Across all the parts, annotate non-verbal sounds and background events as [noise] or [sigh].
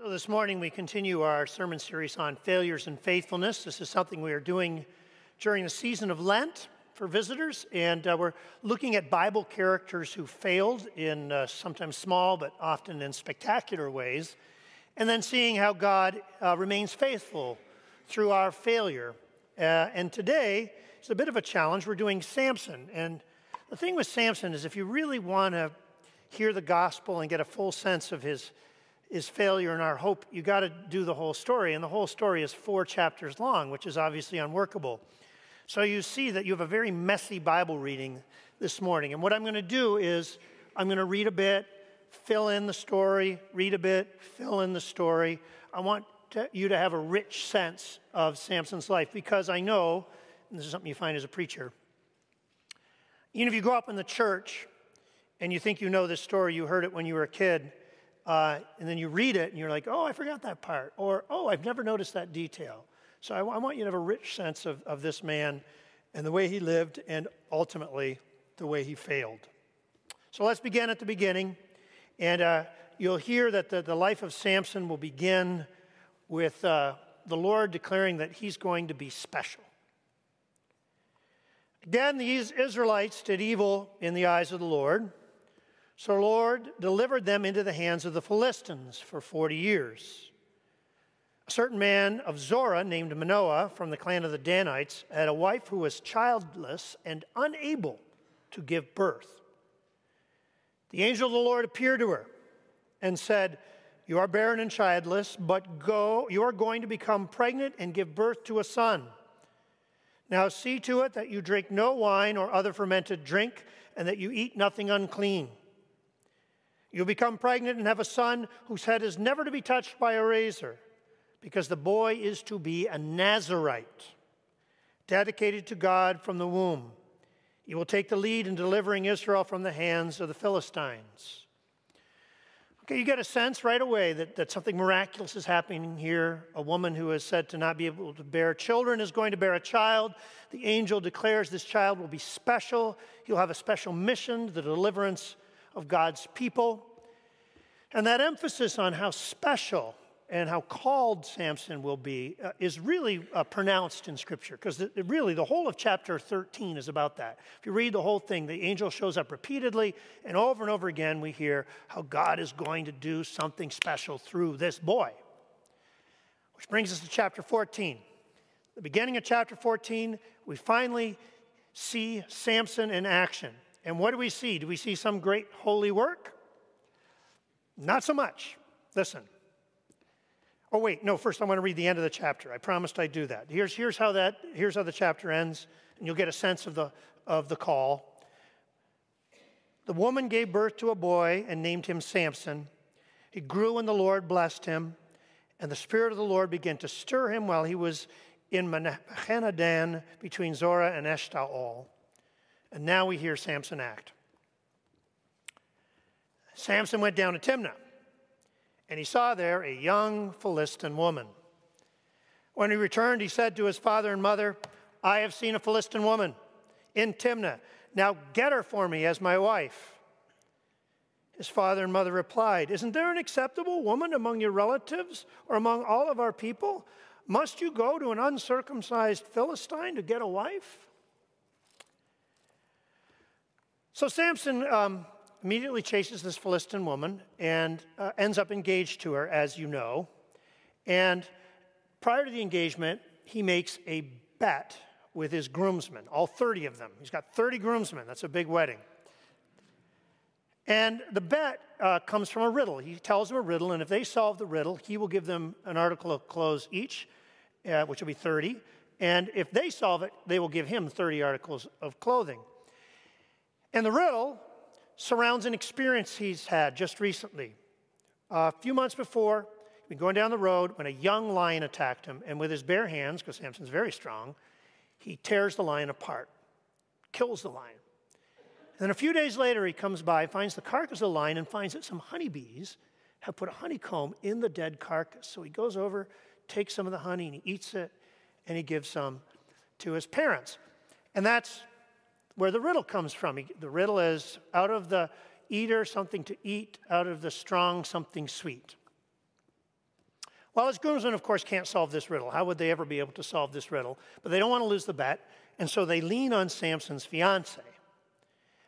So, this morning we continue our sermon series on failures and faithfulness. This is something we are doing during the season of Lent for visitors, and uh, we're looking at Bible characters who failed in uh, sometimes small but often in spectacular ways, and then seeing how God uh, remains faithful through our failure. Uh, and today it's a bit of a challenge. We're doing Samson, and the thing with Samson is if you really want to hear the gospel and get a full sense of his is failure and our hope, you got to do the whole story. And the whole story is four chapters long, which is obviously unworkable. So you see that you have a very messy Bible reading this morning. And what I'm going to do is I'm going to read a bit, fill in the story, read a bit, fill in the story. I want to, you to have a rich sense of Samson's life because I know, and this is something you find as a preacher, know, if you grow up in the church and you think you know this story, you heard it when you were a kid, uh, and then you read it and you're like, oh, I forgot that part. Or, oh, I've never noticed that detail. So I, I want you to have a rich sense of, of this man and the way he lived and ultimately the way he failed. So let's begin at the beginning. And uh, you'll hear that the, the life of Samson will begin with uh, the Lord declaring that he's going to be special. Again, these Israelites did evil in the eyes of the Lord. So the Lord delivered them into the hands of the Philistines for 40 years. A certain man of Zorah named Manoah from the clan of the Danites had a wife who was childless and unable to give birth. The angel of the Lord appeared to her and said, You are barren and childless, but go, you are going to become pregnant and give birth to a son. Now see to it that you drink no wine or other fermented drink, and that you eat nothing unclean. You'll become pregnant and have a son whose head is never to be touched by a razor, because the boy is to be a Nazarite, dedicated to God from the womb. He will take the lead in delivering Israel from the hands of the Philistines. Okay, you get a sense right away that, that something miraculous is happening here. A woman who is said to not be able to bear children is going to bear a child. The angel declares this child will be special. He'll have a special mission, the deliverance of God's people. And that emphasis on how special and how called Samson will be uh, is really uh, pronounced in Scripture because really the whole of chapter 13 is about that. If you read the whole thing, the angel shows up repeatedly, and over and over again we hear how God is going to do something special through this boy. Which brings us to chapter 14. The beginning of chapter 14, we finally see Samson in action. And what do we see? Do we see some great holy work? Not so much. Listen. Oh, wait, no, first I want to read the end of the chapter. I promised I'd do that. Here's, here's, how, that, here's how the chapter ends, and you'll get a sense of the, of the call. The woman gave birth to a boy and named him Samson. He grew, and the Lord blessed him. And the Spirit of the Lord began to stir him while he was in Mahaneh-dan between Zorah and Eshtaol. And now we hear Samson act. Samson went down to Timnah, and he saw there a young Philistine woman. When he returned, he said to his father and mother, I have seen a Philistine woman in Timnah. Now get her for me as my wife. His father and mother replied, Isn't there an acceptable woman among your relatives or among all of our people? Must you go to an uncircumcised Philistine to get a wife? So Samson um, immediately chases this Philistine woman and uh, ends up engaged to her, as you know. And prior to the engagement, he makes a bet with his groomsmen, all 30 of them. He's got 30 groomsmen. That's a big wedding. And the bet uh, comes from a riddle. He tells them a riddle, and if they solve the riddle, he will give them an article of clothes each, uh, which will be 30. And if they solve it, they will give him 30 articles of clothing. And the riddle surrounds an experience he's had just recently. a few months before, he'd been going down the road when a young lion attacked him, and with his bare hands, because Samson's very strong, he tears the lion apart, kills the lion. And then a few days later, he comes by, finds the carcass of the lion, and finds that some honeybees have put a honeycomb in the dead carcass. So he goes over, takes some of the honey, and he eats it, and he gives some to his parents. And that's where the riddle comes from. The riddle is out of the eater, something to eat, out of the strong, something sweet. Well, his groomsmen, of course, can't solve this riddle. How would they ever be able to solve this riddle? But they don't want to lose the bet, and so they lean on Samson's fiance.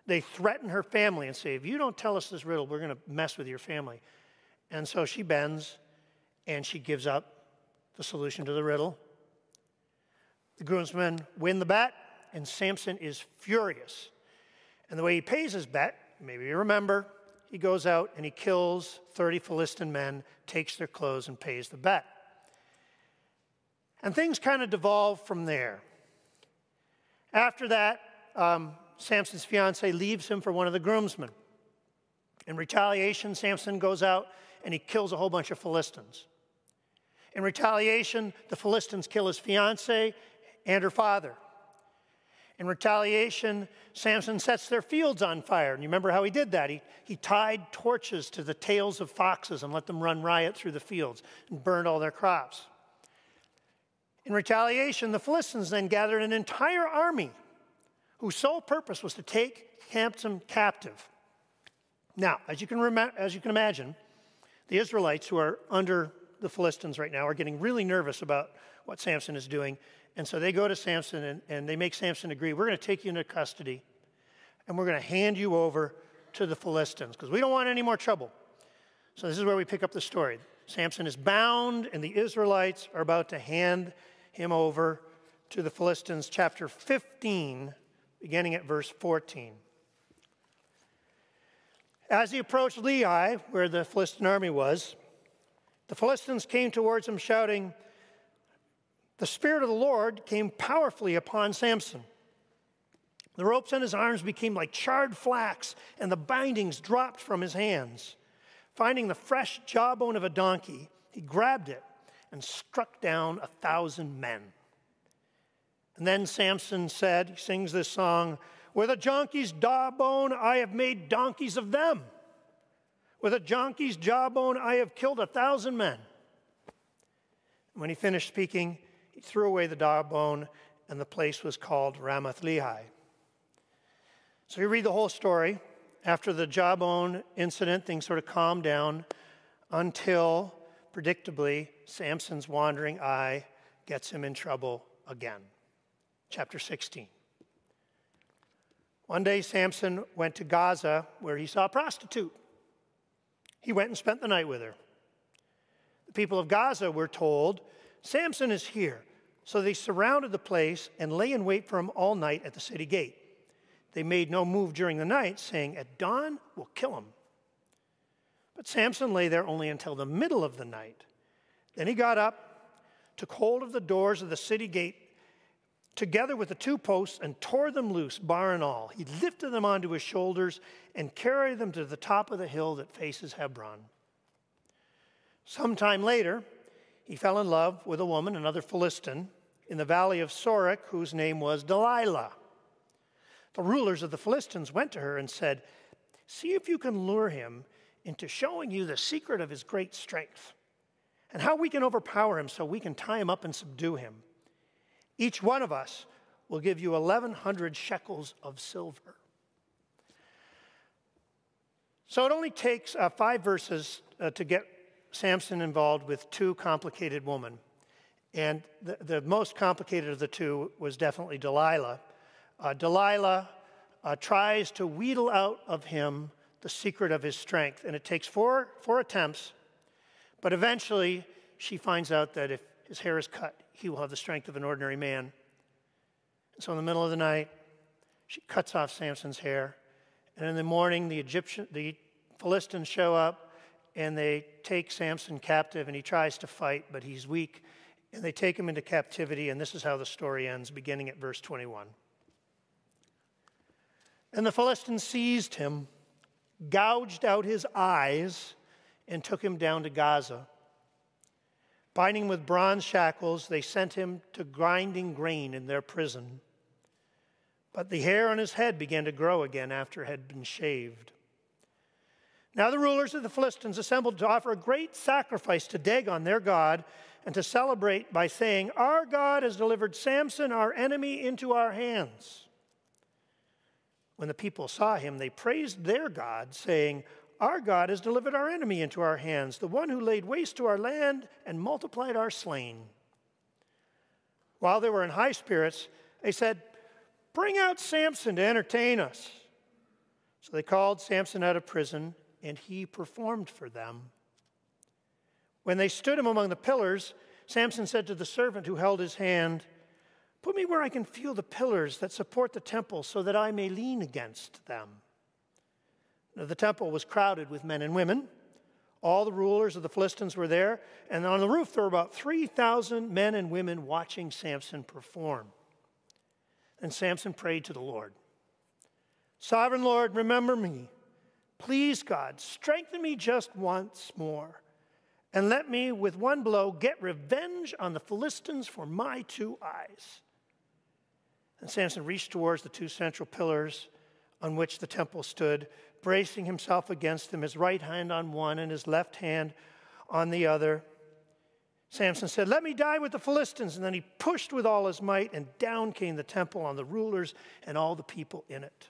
They threaten her family and say, If you don't tell us this riddle, we're going to mess with your family. And so she bends and she gives up the solution to the riddle. The groomsmen win the bet, and Samson is furious. And the way he pays his bet, maybe you remember, he goes out and he kills 30 Philistine men, takes their clothes, and pays the bet. And things kind of devolve from there. After that, um, Samson's fiance leaves him for one of the groomsmen. In retaliation, Samson goes out and he kills a whole bunch of Philistines. In retaliation, the Philistines kill his fiance and her father. In retaliation, Samson sets their fields on fire. And you remember how he did that? He, he tied torches to the tails of foxes and let them run riot through the fields and burned all their crops. In retaliation, the Philistines then gathered an entire army whose sole purpose was to take Samson captive. Now, as you can, rem- as you can imagine, the Israelites who are under the Philistines right now are getting really nervous about what Samson is doing. And so they go to Samson and, and they make Samson agree we're going to take you into custody and we're going to hand you over to the Philistines because we don't want any more trouble. So this is where we pick up the story. Samson is bound, and the Israelites are about to hand him over to the Philistines, chapter 15, beginning at verse 14. As he approached Lehi, where the Philistine army was, the Philistines came towards him shouting, The Spirit of the Lord came powerfully upon Samson. The ropes on his arms became like charred flax, and the bindings dropped from his hands. Finding the fresh jawbone of a donkey, he grabbed it and struck down a thousand men. And then Samson said, he sings this song, With a donkey's jawbone, I have made donkeys of them. With a donkey's jawbone, I have killed a thousand men. When he finished speaking, threw away the jawbone, and the place was called Ramath Lehi. So you read the whole story. After the jawbone incident, things sort of calmed down until, predictably, Samson's wandering eye gets him in trouble again chapter 16. One day, Samson went to Gaza where he saw a prostitute. He went and spent the night with her. The people of Gaza were told, Samson is here. So they surrounded the place and lay in wait for him all night at the city gate. They made no move during the night, saying, At dawn, we'll kill him. But Samson lay there only until the middle of the night. Then he got up, took hold of the doors of the city gate together with the two posts and tore them loose, bar and all. He lifted them onto his shoulders and carried them to the top of the hill that faces Hebron. Sometime later, he fell in love with a woman, another Philistine, in the valley of Sorek, whose name was Delilah. The rulers of the Philistines went to her and said, See if you can lure him into showing you the secret of his great strength and how we can overpower him so we can tie him up and subdue him. Each one of us will give you 1,100 shekels of silver. So it only takes uh, five verses uh, to get Samson involved with two complicated women. And the, the most complicated of the two was definitely Delilah. Uh, Delilah uh, tries to wheedle out of him the secret of his strength. And it takes four, four attempts, but eventually she finds out that if his hair is cut, he will have the strength of an ordinary man. And so in the middle of the night, she cuts off Samson's hair. And in the morning, the Egyptian, the Philistines show up and they take Samson captive and he tries to fight, but he's weak. And they take him into captivity. And this is how the story ends, beginning at verse 21. And the Philistines seized him, gouged out his eyes, and took him down to Gaza. Binding with bronze shackles, they sent him to grinding grain in their prison. But the hair on his head began to grow again after it had been shaved. Now the rulers of the Philistines assembled to offer a great sacrifice to Dagon, their god, and to celebrate by saying, Our God has delivered Samson, our enemy, into our hands. When the people saw him, they praised their God, saying, Our God has delivered our enemy into our hands, the one who laid waste to our land and multiplied our slain. While they were in high spirits, they said, Bring out Samson to entertain us. So they called Samson out of prison, and he performed for them. When they stood him among the pillars, Samson said to the servant who held his hand, Put me where I can feel the pillars that support the temple so that I may lean against them. Now, the temple was crowded with men and women. All the rulers of the Philistines were there, and on the roof there were about 3,000 men and women watching Samson perform. And Samson prayed to the Lord Sovereign Lord, remember me. Please, God, strengthen me just once more, and let me, with one blow, get revenge on the Philistines for my two eyes. And Samson reached towards the two central pillars on which the temple stood, bracing himself against them, his right hand on one and his left hand on the other. Samson said, Let me die with the Philistines. And then he pushed with all his might, and down came the temple on the rulers and all the people in it.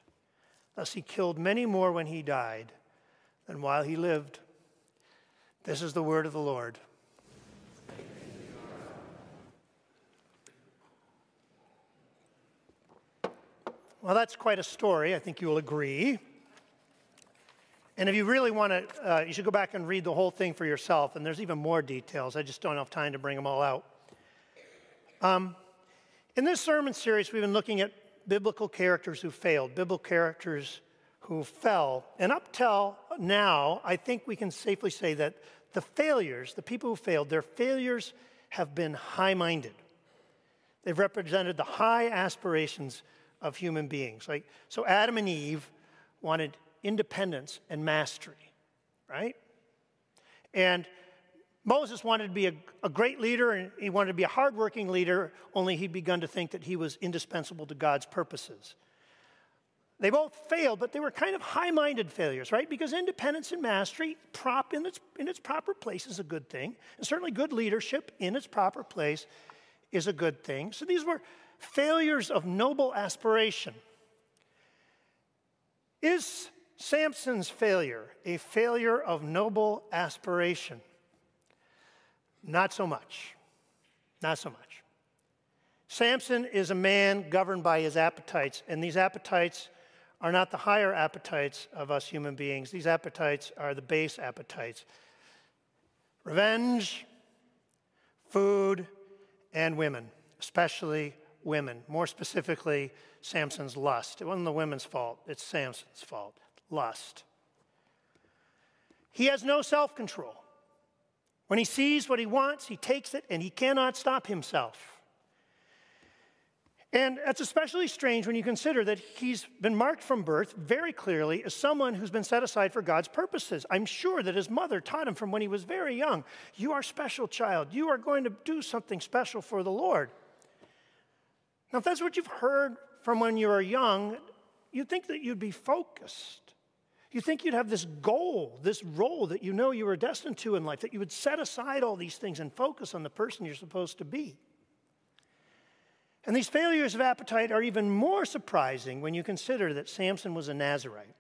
Thus he killed many more when he died than while he lived. This is the word of the Lord. Well, that's quite a story. I think you'll agree. And if you really want to, uh, you should go back and read the whole thing for yourself. And there's even more details. I just don't have time to bring them all out. Um, in this sermon series, we've been looking at biblical characters who failed, biblical characters who fell. And up till now, I think we can safely say that the failures, the people who failed, their failures have been high minded. They've represented the high aspirations of human beings. Like, so Adam and Eve wanted independence and mastery, right? And Moses wanted to be a, a, great leader and he wanted to be a hardworking leader, only he'd begun to think that he was indispensable to God's purposes. They both failed, but they were kind of high minded failures, right? Because independence and mastery, prop in its, in its proper place, is a good thing. And certainly good leadership in its proper place is a good thing. So these were failures of noble aspiration. Is Samson's failure a failure of noble aspiration? Not so much. Not so much. Samson is a man governed by his appetites, and these appetites are not the higher appetites of us human beings. These appetites are the base appetites revenge, food, and women, especially women. More specifically, Samson's lust. It wasn't the women's fault, it's Samson's fault. Lust. He has no self control. When he sees what he wants, he takes it and he cannot stop himself. And that's especially strange when you consider that he's been marked from birth very clearly as someone who's been set aside for God's purposes. I'm sure that his mother taught him from when he was very young You are special, child. You are going to do something special for the Lord. Now, if that's what you've heard from when you were young, you'd think that you'd be focused. You think you'd have this goal, this role that you know you were destined to in life, that you would set aside all these things and focus on the person you're supposed to be. And these failures of appetite are even more surprising when you consider that Samson was a Nazarite.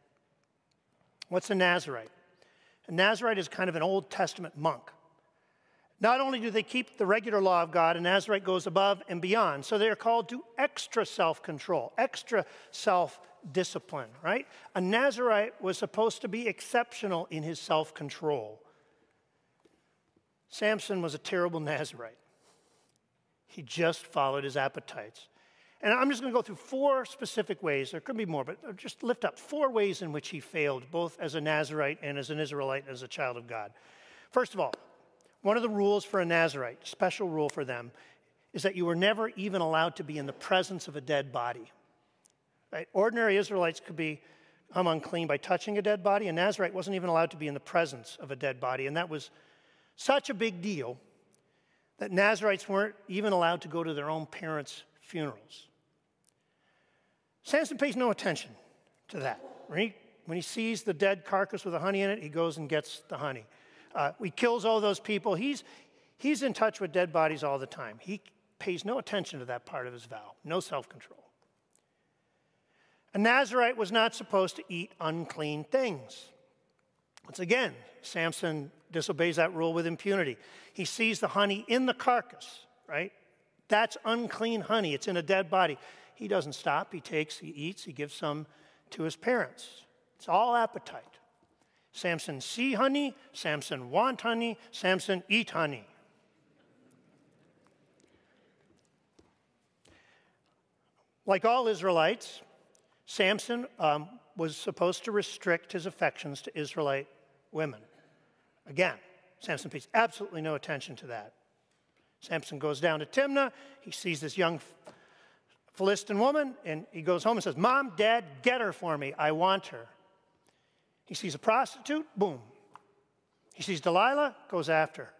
What's a Nazarite? A Nazarite is kind of an Old Testament monk. Not only do they keep the regular law of God, a Nazarite goes above and beyond. So they are called to extra self control, extra self discipline, right? A Nazarite was supposed to be exceptional in his self control. Samson was a terrible [laughs] Nazarite. He just followed his appetites. And I'm just going to go through four specific ways. There could be more, but just lift up four ways in which he failed, both as a Nazarite and as an Israelite, as a child of God. First of all, one of the rules for a Nazarite, special rule for them, is that you were never even allowed to be in the presence of a dead body. Right? Ordinary Israelites could be become unclean by touching a dead body. A Nazarite wasn't even allowed to be in the presence of a dead body, and that was such a big deal that Nazarites weren't even allowed to go to their own parents' funerals. Samson pays no attention to that. Right? When he sees the dead carcass with the honey in it, he goes and gets the honey. Uh, he kills all those people. He's, he's in touch with dead bodies all the time. He pays no attention to that part of his vow, no self control. A Nazarite was not supposed to eat unclean things. Once again, Samson disobeys that rule with impunity. He sees the honey in the carcass, right? That's unclean honey, it's in a dead body. He doesn't stop. He takes, he eats, he gives some to his parents. It's all appetite. Samson see honey, Samson want honey, Samson eat honey. Like all Israelites, Samson um, was supposed to restrict his affections to Israelite women. Again, Samson pays absolutely no attention to that. Samson goes down to Timnah. He sees this young Philistine woman, and he goes home and says, Mom, Dad, get her for me. I want her. He sees a prostitute, boom. He sees Delilah, goes after her.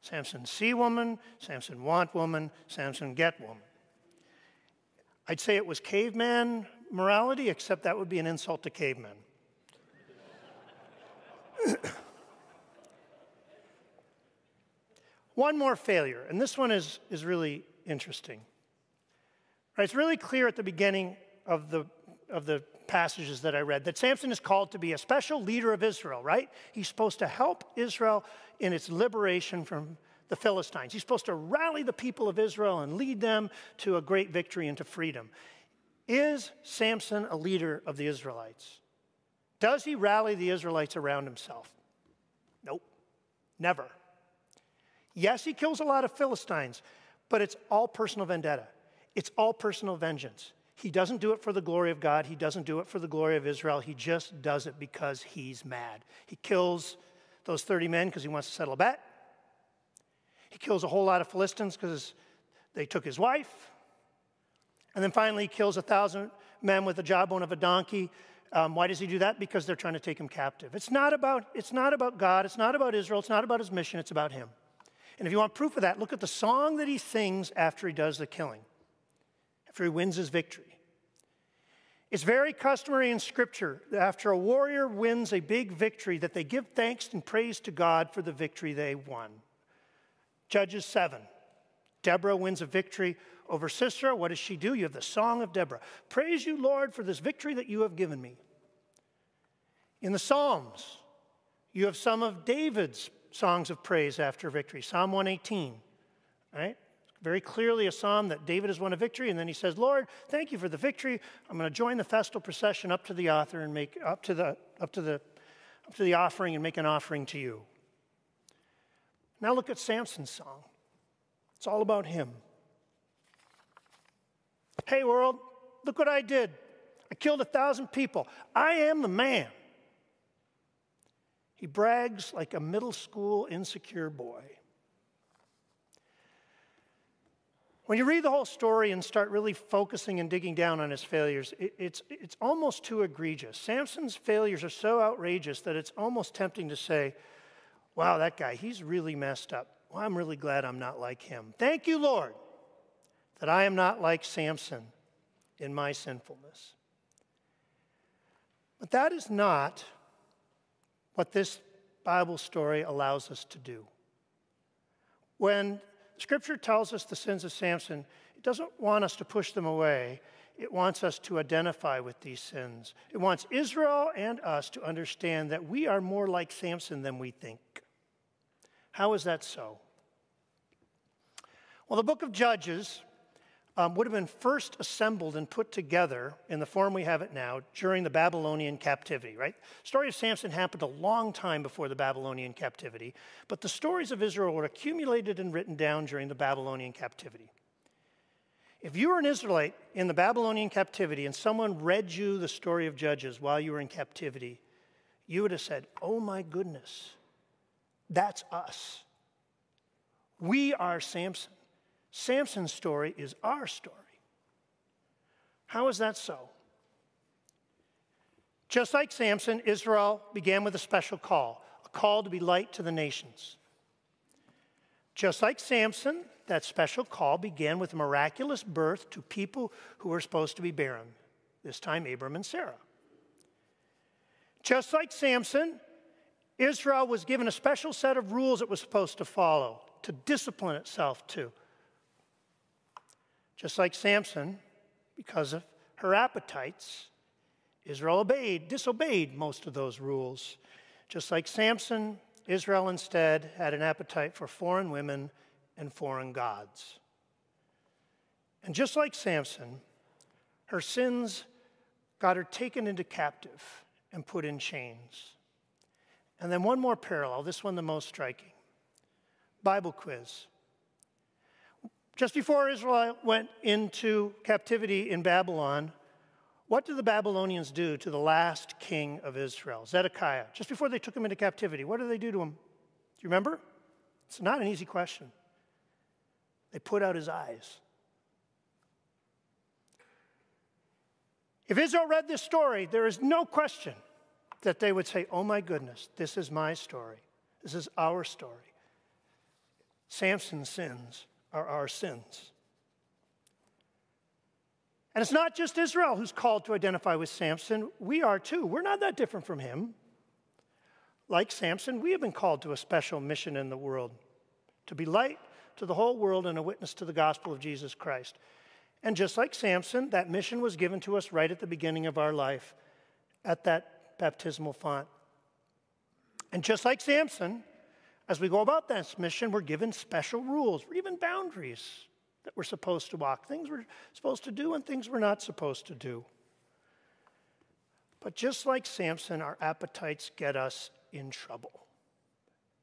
Samson see woman, Samson want woman, Samson get woman. I'd say it was caveman morality, except that would be an insult to cavemen. [coughs] one more failure, and this one is, is really interesting. Right, it's really clear at the beginning of the, of the passages that I read that Samson is called to be a special leader of Israel, right? He's supposed to help Israel in its liberation from the Philistines. He's supposed to rally the people of Israel and lead them to a great victory and to freedom. Is Samson a leader of the Israelites? Does he rally the Israelites around himself? Nope, never. Yes, he kills a lot of Philistines, but it's all personal vendetta. It's all personal vengeance. He doesn't do it for the glory of God. He doesn't do it for the glory of Israel. He just does it because he's mad. He kills those 30 men because he wants to settle a bet. He kills a whole lot of Philistines because they took his wife. And then finally, he kills a thousand men with the jawbone of a donkey. Um, why does he do that? Because they're trying to take him captive. It's not, about, it's not about God. It's not about Israel. It's not about his mission. It's about him. And if you want proof of that, look at the song that he sings after he does the killing, after he wins his victory. It's very customary in Scripture that after a warrior wins a big victory, that they give thanks and praise to God for the victory they won. Judges 7. Deborah wins a victory over Sisera. What does she do? You have the Song of Deborah. Praise you, Lord, for this victory that you have given me. In the Psalms, you have some of David's songs of praise after victory. Psalm 118, right? Very clearly a psalm that David has won a victory, and then he says, Lord, thank you for the victory. I'm going to join the festal procession up to the author and make up to the up to the up to the offering and make an offering to you. Now look at Samson's song. It's all about him. Hey, world, look what I did. I killed a thousand people. I am the man. He brags like a middle school insecure boy. When you read the whole story and start really focusing and digging down on his failures, it, it's, it's almost too egregious. Samson's failures are so outrageous that it's almost tempting to say, wow, that guy, he's really messed up. Well, I'm really glad I'm not like him. Thank you, Lord, that I am not like Samson in my sinfulness. But that is not what this Bible story allows us to do. When Scripture tells us the sins of Samson, it doesn't want us to push them away. It wants us to identify with these sins. It wants Israel and us to understand that we are more like Samson than we think. How is that so? Well, the book of Judges um, would have been first assembled and put together in the form we have it now during the Babylonian captivity, right? The story of Samson happened a long time before the Babylonian captivity, but the stories of Israel were accumulated and written down during the Babylonian captivity. If you were an Israelite in the Babylonian captivity and someone read you the story of Judges while you were in captivity, you would have said, Oh my goodness, that's us. We are Samson. Samson's story is our story. How is that so? Just like Samson, Israel began with a special call, a call to be light to the nations. Just like Samson, that special call began with a miraculous birth to people who were supposed to be barren, this time Abram and Sarah. Just like Samson, Israel was given a special set of rules it was supposed to follow, to discipline itself to. Just like Samson, because of her appetites, Israel obeyed, disobeyed most of those rules. Just like Samson, Israel instead had an appetite for foreign women and foreign gods. And just like Samson, her sins got her taken into captive and put in chains. And then one more parallel, this one the most striking. Bible quiz. Just before Israel went into captivity in Babylon, what did the Babylonians do to the last king of Israel, Zedekiah? Just before they took him into captivity, what did they do to him? Do you remember? It's not an easy question. They put out his eyes. If Israel read this story, there is no question that they would say, Oh my goodness, this is my story. This is our story. Samson sins are our sins. And it's not just Israel who's called to identify with Samson, we are too. We're not that different from him. Like Samson, we have been called to a special mission in the world to be light to the whole world and a witness to the gospel of Jesus Christ. And just like Samson, that mission was given to us right at the beginning of our life at that baptismal font. And just like Samson, as we go about this mission, we're given special rules, we're given boundaries that we're supposed to walk, things we're supposed to do, and things we're not supposed to do. But just like Samson, our appetites get us in trouble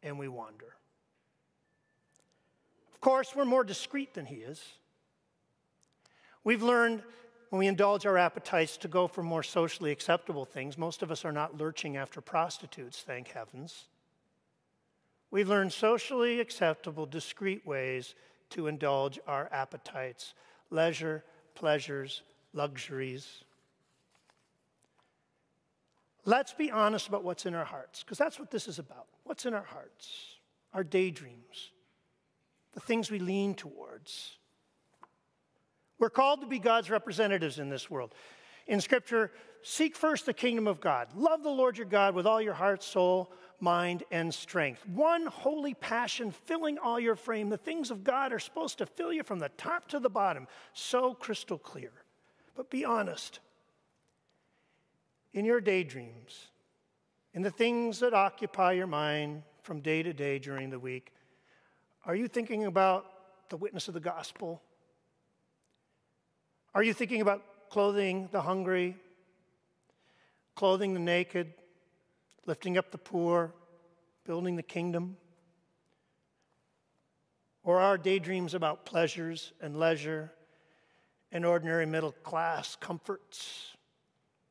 and we wander. Of course, we're more discreet than he is. We've learned when we indulge our appetites to go for more socially acceptable things. Most of us are not lurching after prostitutes, thank heavens. We've learned socially acceptable, discreet ways to indulge our appetites leisure, pleasures, luxuries. Let's be honest about what's in our hearts, because that's what this is about. What's in our hearts? Our daydreams, the things we lean towards. We're called to be God's representatives in this world. In Scripture, seek first the kingdom of God. Love the Lord your God with all your heart, soul, mind, and strength. One holy passion filling all your frame. The things of God are supposed to fill you from the top to the bottom, so crystal clear. But be honest. In your daydreams, in the things that occupy your mind from day to day during the week, are you thinking about the witness of the gospel? Are you thinking about clothing the hungry, clothing the naked, lifting up the poor, building the kingdom? Or our daydreams about pleasures and leisure and ordinary middle class comforts,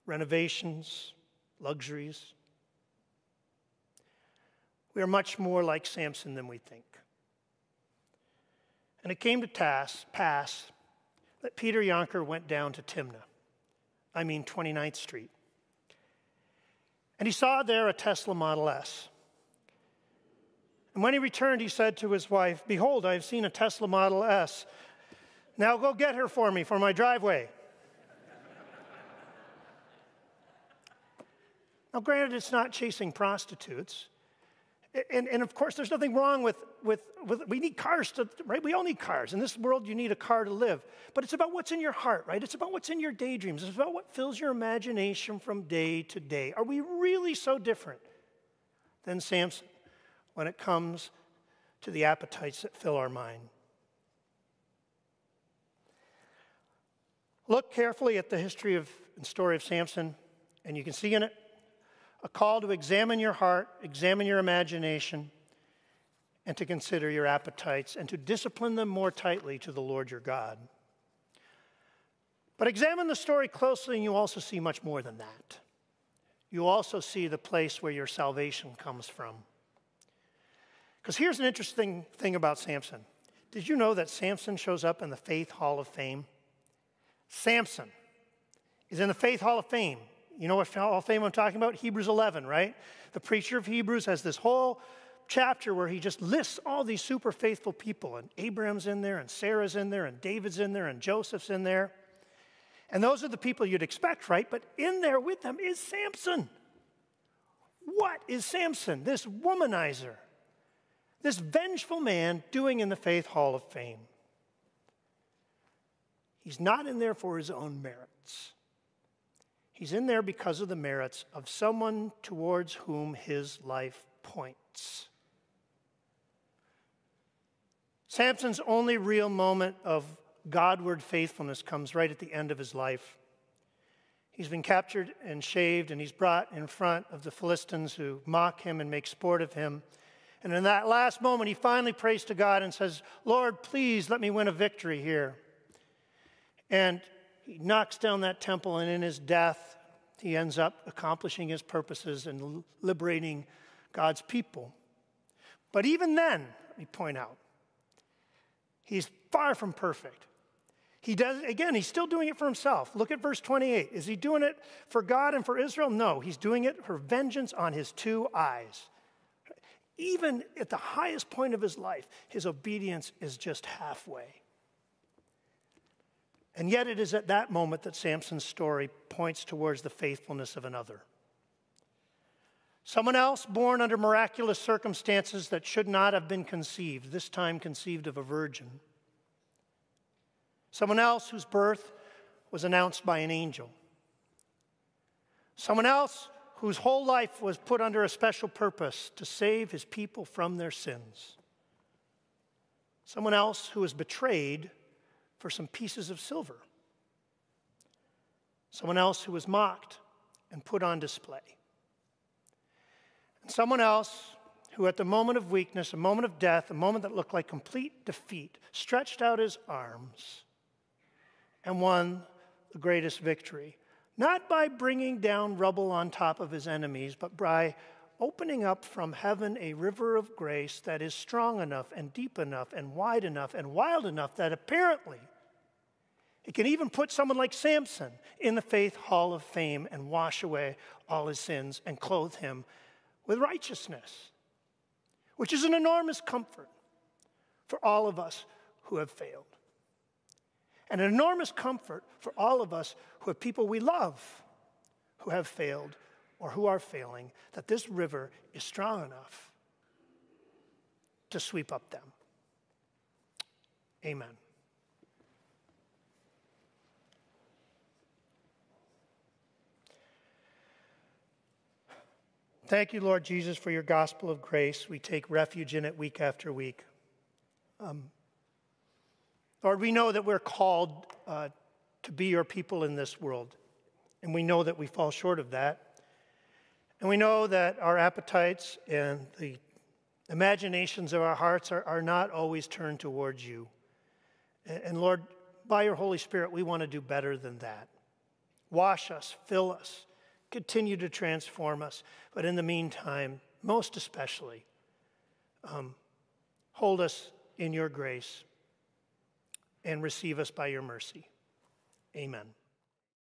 renovations, luxuries? We are much more like Samson than we think. And it came to pass that Peter Jonker went down to Timnah, I mean 29th Street. And he saw there a Tesla Model S. And when he returned, he said to his wife, Behold, I have seen a Tesla Model S. Now go get her for me for my driveway. now, granted, it's not chasing prostitutes, and, and of course, there's nothing wrong with, with, with, we need cars to, right? We all need cars. In this world, you need a car to live. But it's about what's in your heart, right? It's about what's in your daydreams. It's about what fills your imagination from day to day. Are we really so different than Samson when it comes to the appetites that fill our mind? Look carefully at the history of and story of Samson, and you can see in it a call to examine your heart, examine your imagination, and to consider your appetites and to discipline them more tightly to the Lord your God. But examine the story closely, and you also see much more than that. You also see the place where your salvation comes from. Because here's an interesting thing about Samson. Did you know that Samson shows up in the Faith Hall of Fame? Samson is in the Faith Hall of Fame. You know what Hall of Fame I'm talking about? Hebrews 11, right? The preacher of Hebrews has this whole chapter where he just lists all these super faithful people, and Abraham's in there, and Sarah's in there, and David's in there, and Joseph's in there. And those are the people you'd expect, right? But in there with them is Samson. What is Samson, this womanizer, this vengeful man, doing in the Faith Hall of Fame? He's not in there for his own merits. He's in there because of the merits of someone towards whom his life points. Samson's only real moment of Godward faithfulness comes right at the end of his life. He's been captured and shaved, and he's brought in front of the Philistines who mock him and make sport of him. And in that last moment, he finally prays to God and says, Lord, please let me win a victory here. And he knocks down that temple, and in his death, he ends up accomplishing his purposes and liberating God's people. But even then, let me point out, he's far from perfect. He does, again, he's still doing it for himself. Look at verse 28. Is he doing it for God and for Israel? No, he's doing it for vengeance on his two eyes. Even at the highest point of his life, his obedience is just halfway. And yet, it is at that moment that Samson's story points towards the faithfulness of another. Someone else born under miraculous circumstances that should not have been conceived, this time conceived of a virgin. Someone else whose birth was announced by an angel. Someone else whose whole life was put under a special purpose to save his people from their sins. Someone else who was betrayed for some pieces of silver. Someone else who was mocked and put on display. And someone else who, at the moment of weakness, a moment of death, a moment that looked like complete defeat, stretched out his arms and won the greatest victory. Not by bringing down rubble on top of his enemies, but by opening up from heaven a river of grace that is strong enough and deep enough and wide enough and wild enough that apparently it can even put someone like Samson in the Faith Hall of Fame and wash away all his sins and clothe him with righteousness, which is an enormous comfort for all of us who have failed. And an enormous comfort for all of us who have people we love who have failed or who are failing, that this river is strong enough to sweep up them. Amen. Thank you, Lord Jesus, for your gospel of grace. We take refuge in it week after week. Um, Lord, we know that we're called uh, to be your people in this world, and we know that we fall short of that. And we know that our appetites and the imaginations of our hearts are, are not always turned towards you. And, and Lord, by your Holy Spirit, we want to do better than that. Wash us, fill us, continue to transform us. But in the meantime, most especially, um, hold us in your grace and receive us by your mercy. Amen.